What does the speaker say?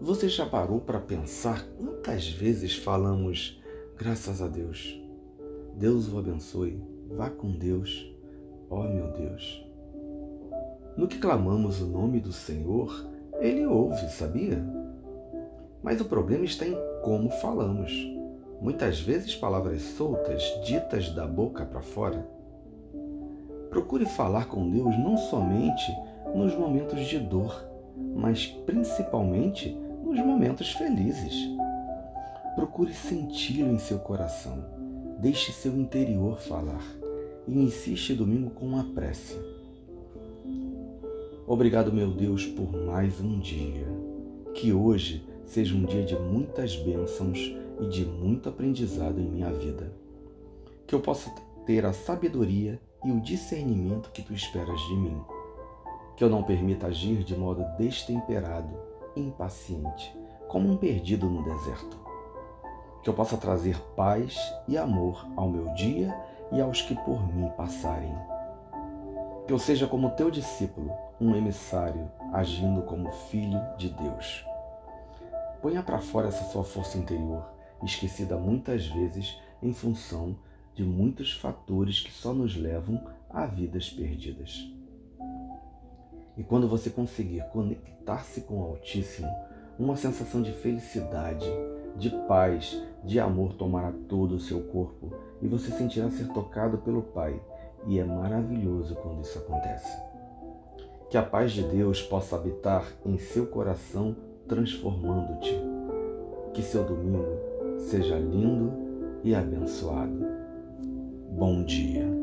Você já parou para pensar quantas vezes falamos graças a Deus? Deus o abençoe. Vá com Deus. Ó oh, meu Deus. No que clamamos o nome do Senhor, Ele ouve, sabia? Mas o problema está em como falamos. Muitas vezes palavras soltas, ditas da boca para fora. Procure falar com Deus não somente nos momentos de dor, mas principalmente nos momentos felizes. Procure senti-lo em seu coração. Deixe seu interior falar. E inicie este domingo com uma prece. Obrigado, meu Deus, por mais um dia. Que hoje seja um dia de muitas bênçãos e de muito aprendizado em minha vida. Que eu possa ter a sabedoria e o discernimento que tu esperas de mim. Que eu não permita agir de modo destemperado, impaciente, como um perdido no deserto. Que eu possa trazer paz e amor ao meu dia e aos que por mim passarem. Que eu seja como teu discípulo, um emissário, agindo como filho de Deus. Ponha para fora essa sua força interior, esquecida muitas vezes em função de muitos fatores que só nos levam a vidas perdidas. E quando você conseguir conectar-se com o Altíssimo, uma sensação de felicidade, de paz, de amor tomará todo o seu corpo e você sentirá ser tocado pelo Pai. E é maravilhoso quando isso acontece. Que a paz de Deus possa habitar em seu coração, transformando-te. Que seu domingo seja lindo e abençoado. Bom dia.